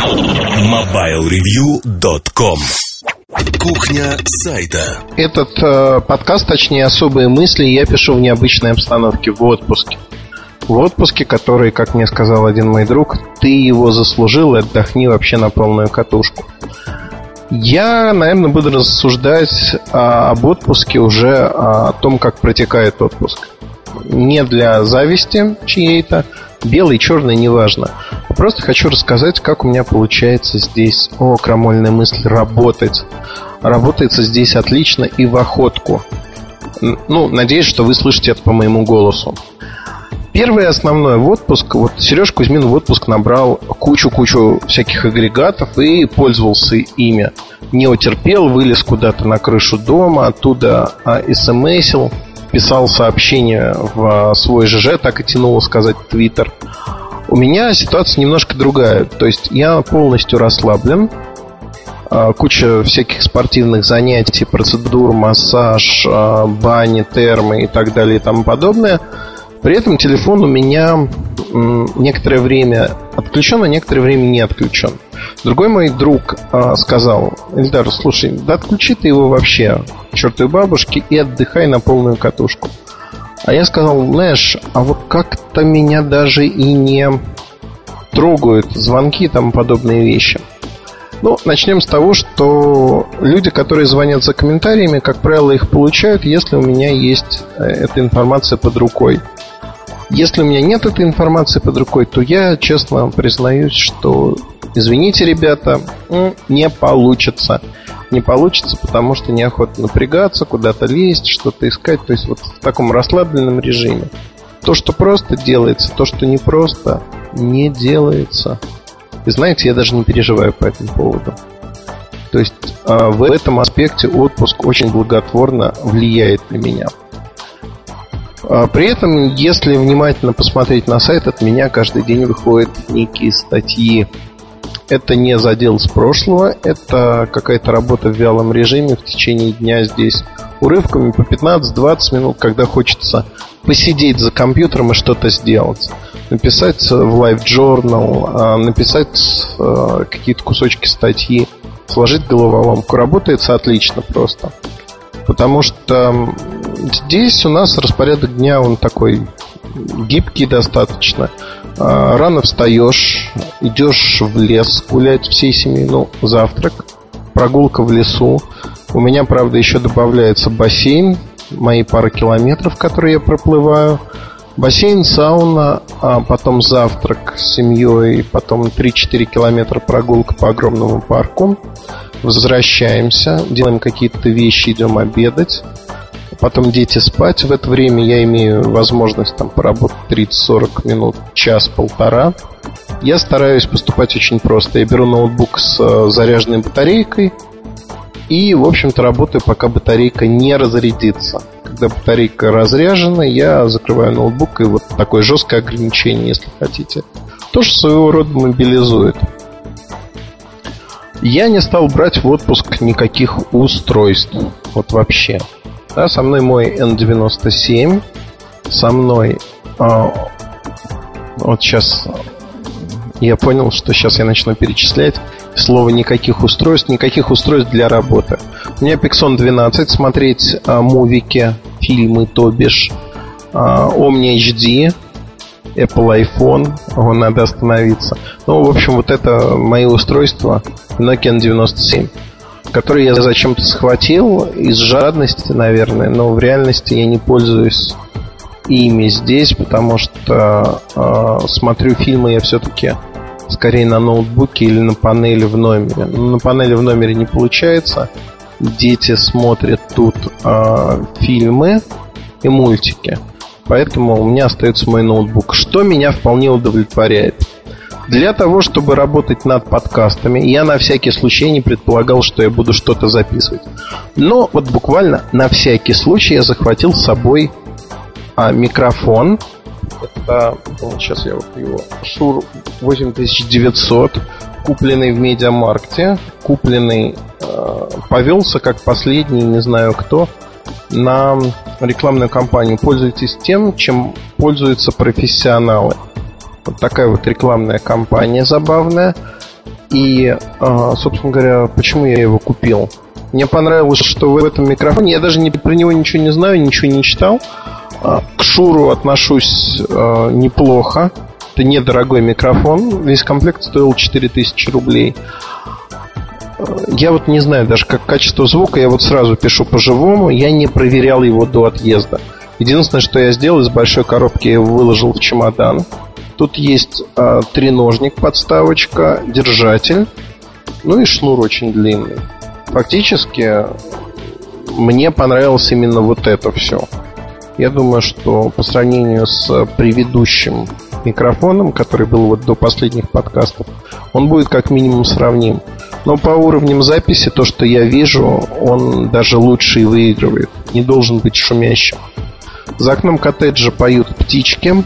MobileReview.com Кухня сайта. Этот э, подкаст, точнее особые мысли, я пишу в необычной обстановке, в отпуске. В отпуске, который, как мне сказал один мой друг, ты его заслужил и отдохни вообще на полную катушку. Я, наверное, буду рассуждать а, об отпуске уже а, о том, как протекает отпуск. Не для зависти чьей-то, белый, черный, неважно. Просто хочу рассказать, как у меня получается здесь, о, крамольная мысль, работать. Работается здесь отлично и в охотку. Ну, надеюсь, что вы слышите это по моему голосу. Первое основное в отпуск, вот Сереж Кузьмин в отпуск набрал кучу-кучу всяких агрегатов и пользовался ими. Не утерпел, вылез куда-то на крышу дома, оттуда а, смсил, писал сообщение в свой ЖЖ, так и тянуло сказать Твиттер. У меня ситуация немножко другая. То есть я полностью расслаблен. А, куча всяких спортивных занятий, процедур, массаж, а, бани, термы и так далее и тому подобное. При этом телефон у меня некоторое время отключен, а некоторое время не отключен. Другой мой друг сказал, Эльдар, слушай, да отключи ты его вообще чертовой бабушке и отдыхай на полную катушку. А я сказал, знаешь, а вот как-то меня даже и не трогают звонки и тому подобные вещи. Ну, начнем с того, что люди, которые звонят за комментариями, как правило, их получают, если у меня есть э, эта информация под рукой. Если у меня нет этой информации под рукой, то я честно признаюсь, что извините, ребята, не получится. Не получится, потому что неохота напрягаться, куда-то лезть, что-то искать. То есть вот в таком расслабленном режиме. То, что просто делается, то, что не просто, не делается. И знаете, я даже не переживаю по этому поводу. То есть а, в этом аспекте отпуск очень благотворно влияет на меня. А, при этом, если внимательно посмотреть на сайт, от меня каждый день выходят некие статьи. Это не задел с прошлого, это какая-то работа в вялом режиме в течение дня здесь урывками по 15-20 минут, когда хочется посидеть за компьютером и что-то сделать. Написать в Live Journal, а, написать а, какие-то кусочки статьи, сложить головоломку. Работает отлично просто. Потому что здесь у нас распорядок дня, он такой гибкий достаточно. А, рано встаешь, идешь в лес гулять всей семьей, ну, завтрак, прогулка в лесу. У меня, правда, еще добавляется бассейн, мои пара километров, которые я проплываю. Бассейн, сауна, а потом завтрак с семьей, потом 3-4 километра прогулка по огромному парку. Возвращаемся, делаем какие-то вещи, идем обедать потом дети спать. В это время я имею возможность там поработать 30-40 минут, час-полтора. Я стараюсь поступать очень просто. Я беру ноутбук с э, заряженной батарейкой и, в общем-то, работаю, пока батарейка не разрядится. Когда батарейка разряжена, я закрываю ноутбук и вот такое жесткое ограничение, если хотите. Тоже своего рода мобилизует. Я не стал брать в отпуск никаких устройств. Вот вообще. Да, со мной мой N97. Со мной... А, вот сейчас я понял, что сейчас я начну перечислять. Слово никаких устройств, никаких устройств для работы. У меня Pixon 12, смотреть а, мувики, фильмы, то бишь. А, Omni HD, Apple iPhone, его надо остановиться. Ну, в общем, вот это мои устройства Nokia N97 который я зачем-то схватил из жадности, наверное, но в реальности я не пользуюсь ими здесь, потому что э, смотрю фильмы я все-таки скорее на ноутбуке или на панели в номере. Но на панели в номере не получается. Дети смотрят тут э, фильмы и мультики. Поэтому у меня остается мой ноутбук, что меня вполне удовлетворяет. Для того, чтобы работать над подкастами, я на всякий случай не предполагал, что я буду что-то записывать. Но вот буквально на всякий случай я захватил с собой а, микрофон. Это, сейчас я вот его, Шур 8900, купленный в Медиамаркте, купленный, э, повелся как последний, не знаю кто, на рекламную кампанию. Пользуйтесь тем, чем пользуются профессионалы. Вот такая вот рекламная кампания забавная. И, а, собственно говоря, почему я его купил? Мне понравилось, что в этом микрофоне, я даже не, про него ничего не знаю, ничего не читал. А, к Шуру отношусь а, неплохо. Это недорогой микрофон. Весь комплект стоил 4000 рублей. Я вот не знаю даже, как качество звука, я вот сразу пишу по-живому, я не проверял его до отъезда. Единственное, что я сделал, из большой коробки я его выложил в чемодан. Тут есть э, треножник, подставочка, держатель, ну и шнур очень длинный. Фактически мне понравилось именно вот это все. Я думаю, что по сравнению с предыдущим микрофоном, который был вот до последних подкастов, он будет как минимум сравним. Но по уровням записи, то, что я вижу, он даже лучше и выигрывает. Не должен быть шумящим. За окном коттеджа поют птички.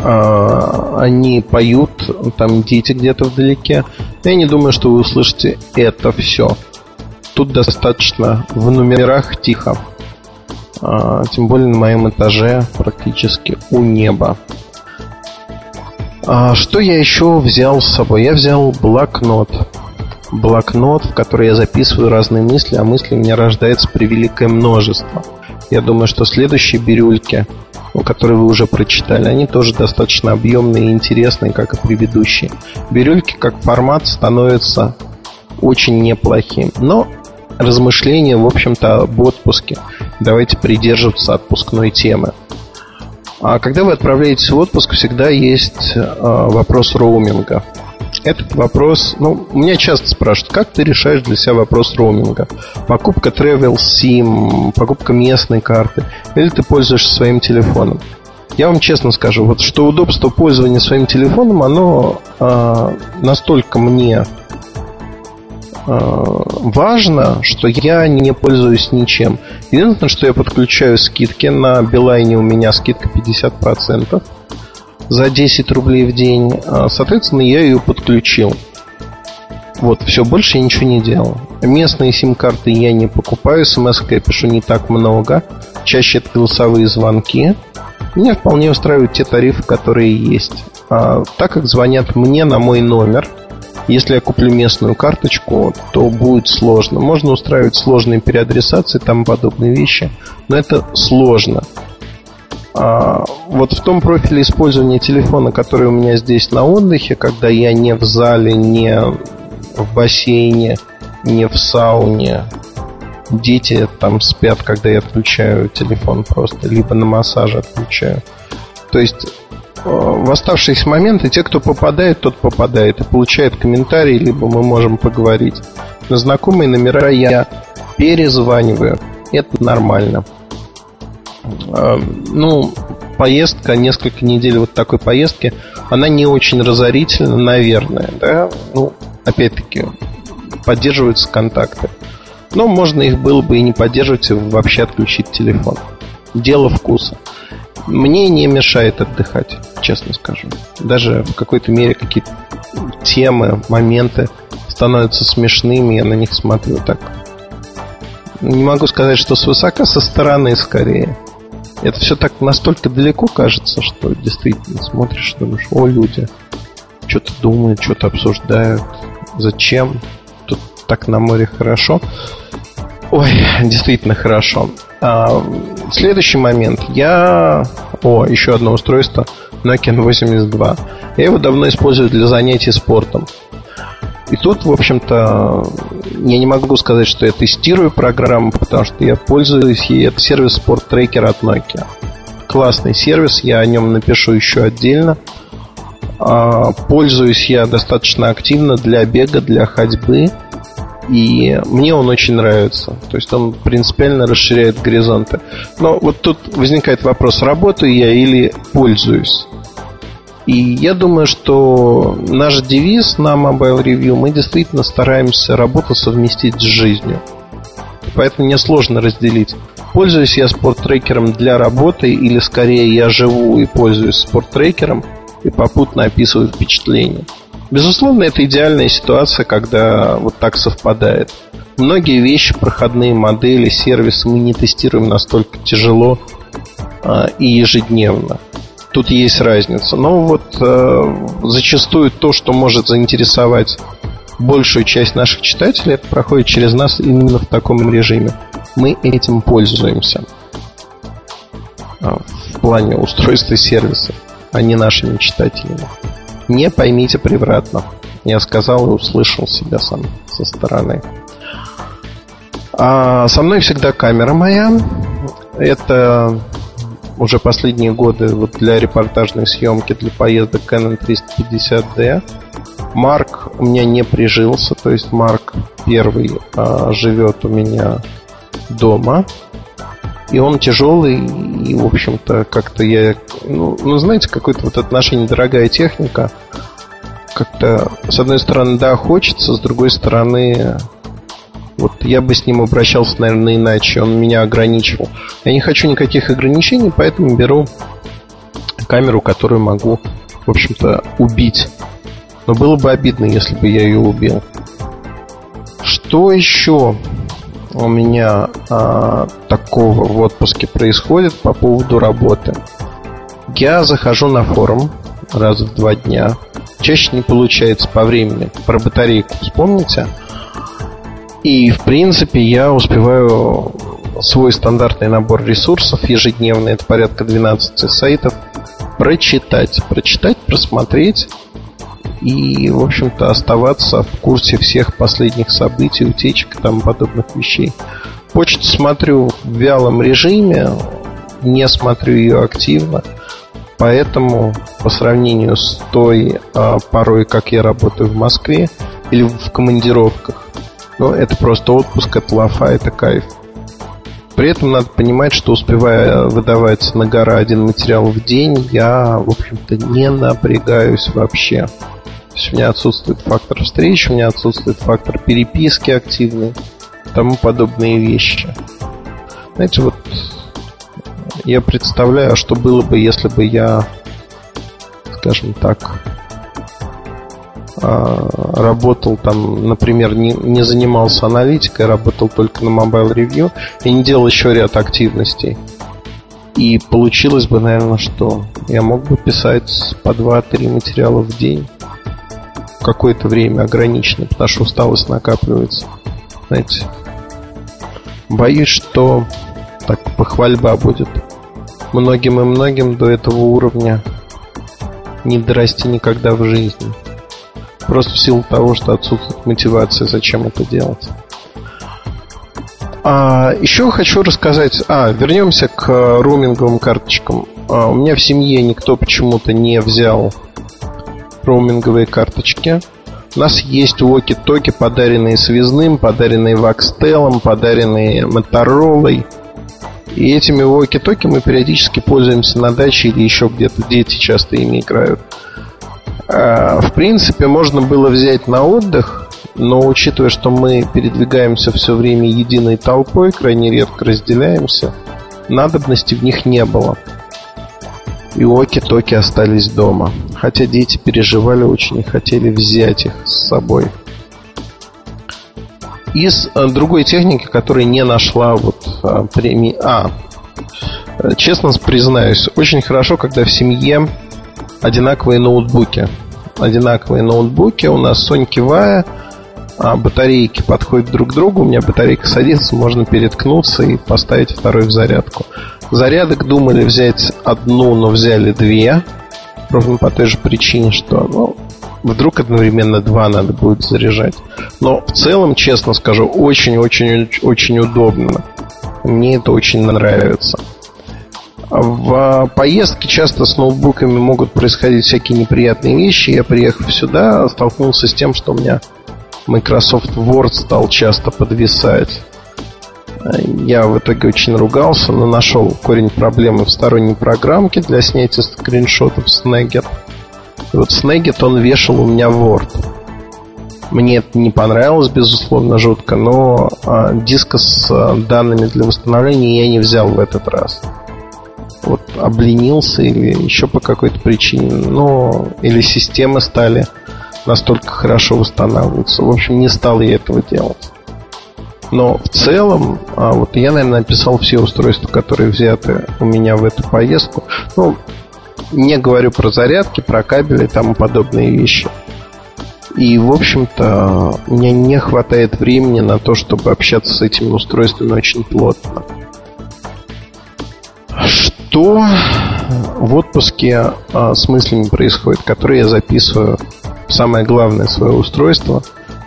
А, они поют, там дети где-то вдалеке. Я не думаю, что вы услышите это все. Тут достаточно в номерах тихо. А, тем более на моем этаже практически у неба. А, что я еще взял с собой? Я взял блокнот. Блокнот, в который я записываю разные мысли, а мысли у меня рождается превеликое множество. Я думаю, что следующие бирюльки, которые вы уже прочитали, они тоже достаточно объемные и интересные, как и предыдущие. Бирюльки как формат становятся очень неплохим. Но размышления, в общем-то, об отпуске. Давайте придерживаться отпускной темы. А когда вы отправляетесь в отпуск, всегда есть э, вопрос роуминга. Этот вопрос, ну, меня часто спрашивают, как ты решаешь для себя вопрос роуминга? Покупка Travel SIM, покупка местной карты, или ты пользуешься своим телефоном? Я вам честно скажу, вот что удобство пользования своим телефоном, оно э, настолько мне э, важно, что я не пользуюсь ничем. Единственное, что я подключаю скидки, на Билайне у меня скидка 50% за 10 рублей в день. А, соответственно, я ее подключил. Вот, все, больше я ничего не делал. Местные сим-карты я не покупаю, смс я пишу не так много. Чаще это голосовые звонки. Меня вполне устраивают те тарифы, которые есть. А, так как звонят мне на мой номер, если я куплю местную карточку, то будет сложно. Можно устраивать сложные переадресации, там подобные вещи, но это сложно. А, вот в том профиле использования телефона, который у меня здесь на отдыхе, когда я не в зале, не в бассейне, не в сауне, дети там спят, когда я отключаю телефон просто, либо на массаже отключаю. То есть э, в оставшиеся моменты те, кто попадает, тот попадает и получает комментарии, либо мы можем поговорить. На знакомые номера я перезваниваю. Это нормально. А, ну, поездка, несколько недель вот такой поездки, она не очень разорительна, наверное, да, ну, опять-таки, поддерживаются контакты. Но можно их было бы и не поддерживать, и вообще отключить телефон. Дело вкуса. Мне не мешает отдыхать, честно скажу. Даже в какой-то мере какие-то темы, моменты становятся смешными, я на них смотрю так. Не могу сказать, что свысока, со стороны скорее. Это все так настолько далеко кажется, что действительно смотришь, думаешь, о, люди что-то думают, что-то обсуждают. Зачем? Тут так на море хорошо. Ой, действительно хорошо. А, следующий момент. Я... О, еще одно устройство. Nokia 82. Я его давно использую для занятий спортом. И тут, в общем-то, я не могу сказать, что я тестирую программу, потому что я пользуюсь ей. Это сервис Sport Tracker от Nokia. Классный сервис, я о нем напишу еще отдельно. А, пользуюсь я достаточно активно для бега, для ходьбы. И мне он очень нравится. То есть он принципиально расширяет горизонты. Но вот тут возникает вопрос, работаю я или пользуюсь. И я думаю, что наш девиз на Mobile Review мы действительно стараемся работу совместить с жизнью. Поэтому мне сложно разделить. Пользуюсь я спорттрекером для работы или скорее я живу и пользуюсь спорттрекером и попутно описываю впечатления. Безусловно, это идеальная ситуация, когда вот так совпадает. Многие вещи, проходные модели, сервисы мы не тестируем настолько тяжело а, и ежедневно. Тут есть разница. Но вот э, зачастую то, что может заинтересовать большую часть наших читателей, это проходит через нас именно в таком режиме. Мы этим пользуемся а, в плане устройства сервиса, а не нашими читателями. Не поймите превратно. Я сказал и услышал себя сам со стороны. А со мной всегда камера моя. Это уже последние годы вот для репортажной съемки, для поездок Canon 350D. Марк у меня не прижился, то есть Марк первый а, живет у меня дома. И он тяжелый, и, в общем-то, как-то я... Ну, ну знаете, какое-то вот отношение дорогая техника. Как-то, с одной стороны, да, хочется, с другой стороны, вот я бы с ним обращался, наверное, иначе. Он меня ограничивал. Я не хочу никаких ограничений, поэтому беру камеру, которую могу, в общем-то, убить. Но было бы обидно, если бы я ее убил. Что еще у меня а, такого в отпуске происходит по поводу работы? Я захожу на форум раз в два дня. Чаще не получается по времени. Про батарейку вспомните? И, в принципе, я успеваю свой стандартный набор ресурсов ежедневный, это порядка 12 сайтов, прочитать. Прочитать, просмотреть и, в общем-то, оставаться в курсе всех последних событий, утечек и тому подобных вещей. Почту смотрю в вялом режиме, не смотрю ее активно, поэтому по сравнению с той а, порой, как я работаю в Москве или в командировках, ну, это просто отпуск, это лафа, это кайф. При этом надо понимать, что успевая выдавать на гора один материал в день, я, в общем-то, не напрягаюсь вообще. То есть у меня отсутствует фактор встречи, у меня отсутствует фактор переписки активной, тому подобные вещи. Знаете, вот я представляю, что было бы, если бы я, скажем так, а, работал там, например, не, не занимался аналитикой, работал только на Mobile Review и не делал еще ряд активностей. И получилось бы, наверное, что я мог бы писать по 2-3 материала в день какое-то время ограничено, потому что усталость накапливается. Знаете, боюсь, что так похвальба будет. Многим и многим до этого уровня не дорасти никогда в жизни. Просто в силу того, что отсутствует мотивация, зачем это делать. А, еще хочу рассказать... А, вернемся к роуминговым карточкам. А, у меня в семье никто почему-то не взял роуминговые карточки. У нас есть уоки-токи, подаренные связным, подаренные Вакстелом, подаренные Моторолой. И этими уоки-токи мы периодически пользуемся на даче или еще где-то. Дети часто ими играют. А, в принципе, можно было взять на отдых, но учитывая, что мы передвигаемся все время единой толпой, крайне редко разделяемся, надобности в них не было и Оки-Токи остались дома. Хотя дети переживали очень и хотели взять их с собой. Из э, другой техники, которая не нашла вот а, премии... А, честно признаюсь, очень хорошо, когда в семье одинаковые ноутбуки. Одинаковые ноутбуки. У нас Sony Kivaya, а батарейки подходят друг к другу. У меня батарейка садится, можно переткнуться и поставить второй в зарядку. Зарядок думали взять одну, но взяли две. Ровно по той же причине, что ну, вдруг одновременно два надо будет заряжать. Но в целом, честно скажу, очень-очень-очень удобно. Мне это очень нравится. В поездке часто с ноутбуками могут происходить всякие неприятные вещи. Я, приехав сюда, столкнулся с тем, что у меня Microsoft Word стал часто подвисать. Я в итоге очень ругался, но нашел корень проблемы в сторонней программке для снятия скриншотов Snagit. И вот Snagit он вешал у меня Word. Мне это не понравилось, безусловно, жутко, но а, диска с а, данными для восстановления я не взял в этот раз. Вот обленился или еще по какой-то причине, но или системы стали настолько хорошо восстанавливаться. В общем, не стал я этого делать. Но в целом, а, вот я, наверное, написал все устройства, которые взяты у меня в эту поездку. Ну, Не говорю про зарядки, про кабели и тому подобные вещи. И, в общем-то, мне не хватает времени на то, чтобы общаться с этими устройствами очень плотно. Что в отпуске а, с мыслями происходит, которые я записываю самое главное свое устройство,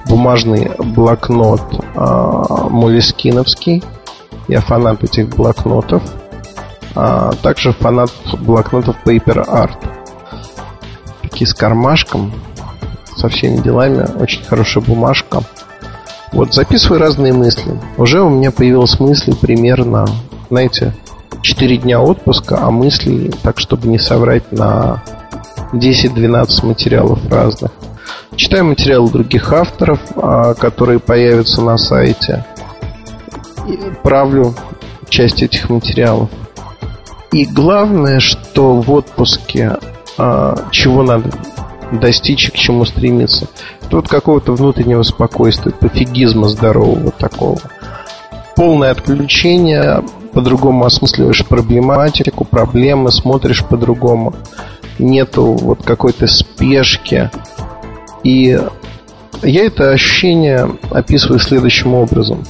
бумажный блокнот а, Молескиновский. Я фанат этих блокнотов. А также фанат блокнотов Paper Art. Такие с кармашком, со всеми делами. Очень хорошая бумажка. Вот, записываю разные мысли. Уже у меня появилась мысль примерно, знаете, 4 дня отпуска, а мыслей, так чтобы не соврать, на 10-12 материалов разных. Читаю материалы других авторов, а, которые появятся на сайте. И правлю часть этих материалов. И главное, что в отпуске а, чего надо достичь и к чему стремиться. Вот какого-то внутреннего спокойствия, пофигизма здорового такого. Полное отключение, по-другому осмысливаешь проблематику, проблемы, смотришь по-другому. Нету вот какой-то спешки. И я это ощущение описываю следующим образом.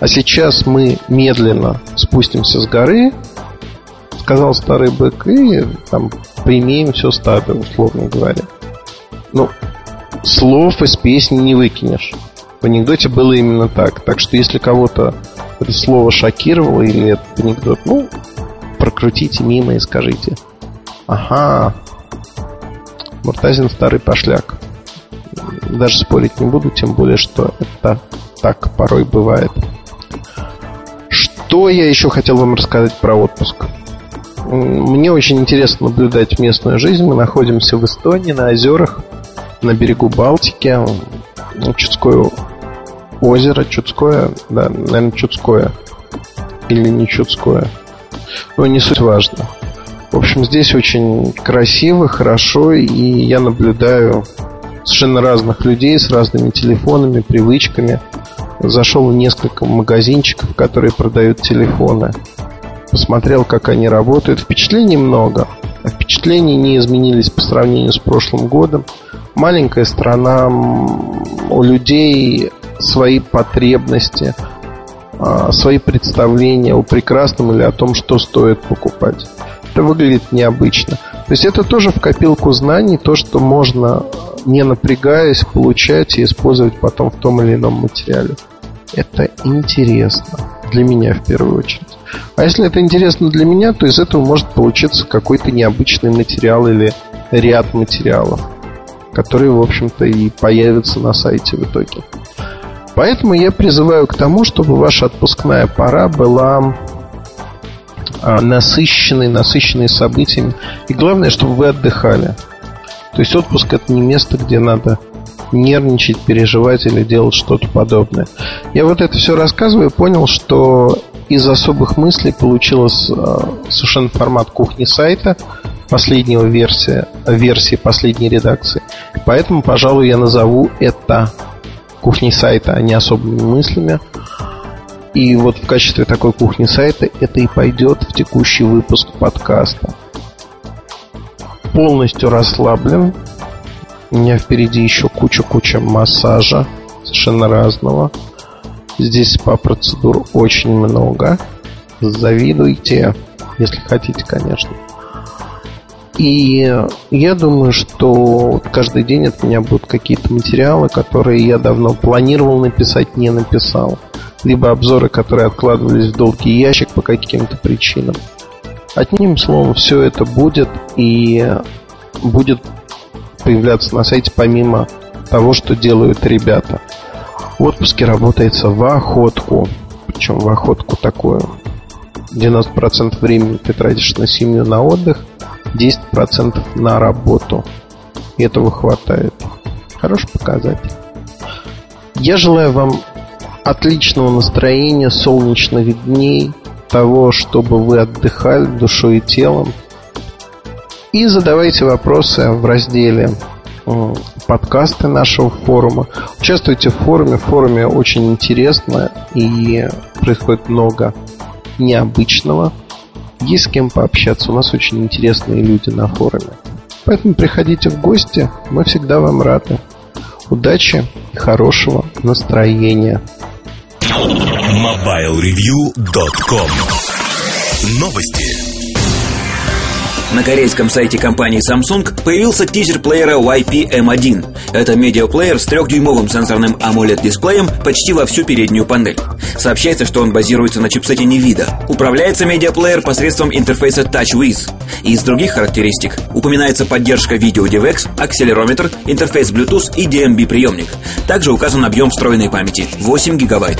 А сейчас мы медленно спустимся с горы, сказал старый бык, и там поимеем все стадо, условно говоря. Ну, слов из песни не выкинешь. В анекдоте было именно так. Так что если кого-то это слово шокировало или этот анекдот, ну, прокрутите мимо и скажите. Ага, Муртазин старый пошляк. Даже спорить не буду, тем более, что это так порой бывает. Что я еще хотел вам рассказать про отпуск? Мне очень интересно наблюдать местную жизнь. Мы находимся в Эстонии, на озерах, на берегу Балтики. Чудское озеро, Чудское, да, наверное, Чудское. Или не Чудское. Но не суть важно. В общем, здесь очень красиво, хорошо, и я наблюдаю совершенно разных людей с разными телефонами, привычками. Зашел в несколько магазинчиков, которые продают телефоны посмотрел, как они работают. Впечатлений много. А впечатления не изменились по сравнению с прошлым годом. Маленькая страна, у людей свои потребности, а, свои представления о прекрасном или о том, что стоит покупать. Это выглядит необычно. То есть это тоже в копилку знаний, то, что можно, не напрягаясь, получать и использовать потом в том или ином материале. Это интересно. Для меня в первую очередь. А если это интересно для меня, то из этого может получиться какой-то необычный материал или ряд материалов, которые, в общем-то, и появятся на сайте в итоге. Поэтому я призываю к тому, чтобы ваша отпускная пора была а, насыщенной, насыщенной событиями. И главное, чтобы вы отдыхали. То есть отпуск это не место, где надо нервничать, переживать или делать что-то подобное. Я вот это все рассказываю и понял, что из особых мыслей получилось э, совершенно формат кухни сайта последнего версия, версии последней редакции. Поэтому, пожалуй, я назову это кухней сайта, а не особыми мыслями. И вот в качестве такой кухни сайта это и пойдет в текущий выпуск подкаста. Полностью расслаблен. У меня впереди еще куча-куча массажа совершенно разного. Здесь по процедур очень много. Завидуйте, если хотите, конечно. И я думаю, что каждый день от меня будут какие-то материалы, которые я давно планировал написать, не написал. Либо обзоры, которые откладывались в долгий ящик по каким-то причинам. Одним словом, все это будет и будет появляться на сайте помимо того, что делают ребята. В отпуске работается в охотку. Причем в охотку такую. 90% времени ты тратишь на семью, на отдых, 10% на работу. Этого хватает. Хороший показатель. Я желаю вам отличного настроения, солнечных дней, того, чтобы вы отдыхали душой и телом. И задавайте вопросы в разделе подкасты нашего форума. Участвуйте в форуме. В форуме очень интересно и происходит много необычного. Есть с кем пообщаться. У нас очень интересные люди на форуме. Поэтому приходите в гости, мы всегда вам рады. Удачи и хорошего настроения. MobileReview.com Новости. На корейском сайте компании Samsung появился тизер плеера YP-M1. Это медиаплеер с трехдюймовым сенсорным AMOLED-дисплеем почти во всю переднюю панель. Сообщается, что он базируется на чипсете NVIDIA. Управляется медиаплеер посредством интерфейса TouchWiz. Из других характеристик упоминается поддержка видео DivX, акселерометр, интерфейс Bluetooth и DMB-приемник. Также указан объем встроенной памяти – 8 гигабайт.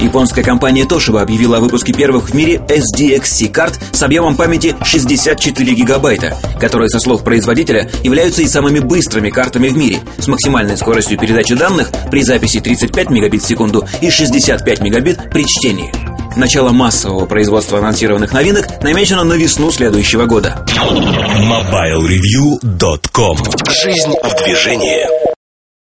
Японская компания Toshiba объявила о выпуске первых в мире SDXC карт с объемом памяти 64 гигабайта, которые, со слов производителя, являются и самыми быстрыми картами в мире, с максимальной скоростью передачи данных при записи 35 мегабит в секунду и 65 мегабит при чтении. Начало массового производства анонсированных новинок намечено на весну следующего года. MobileReview.com Жизнь в движении.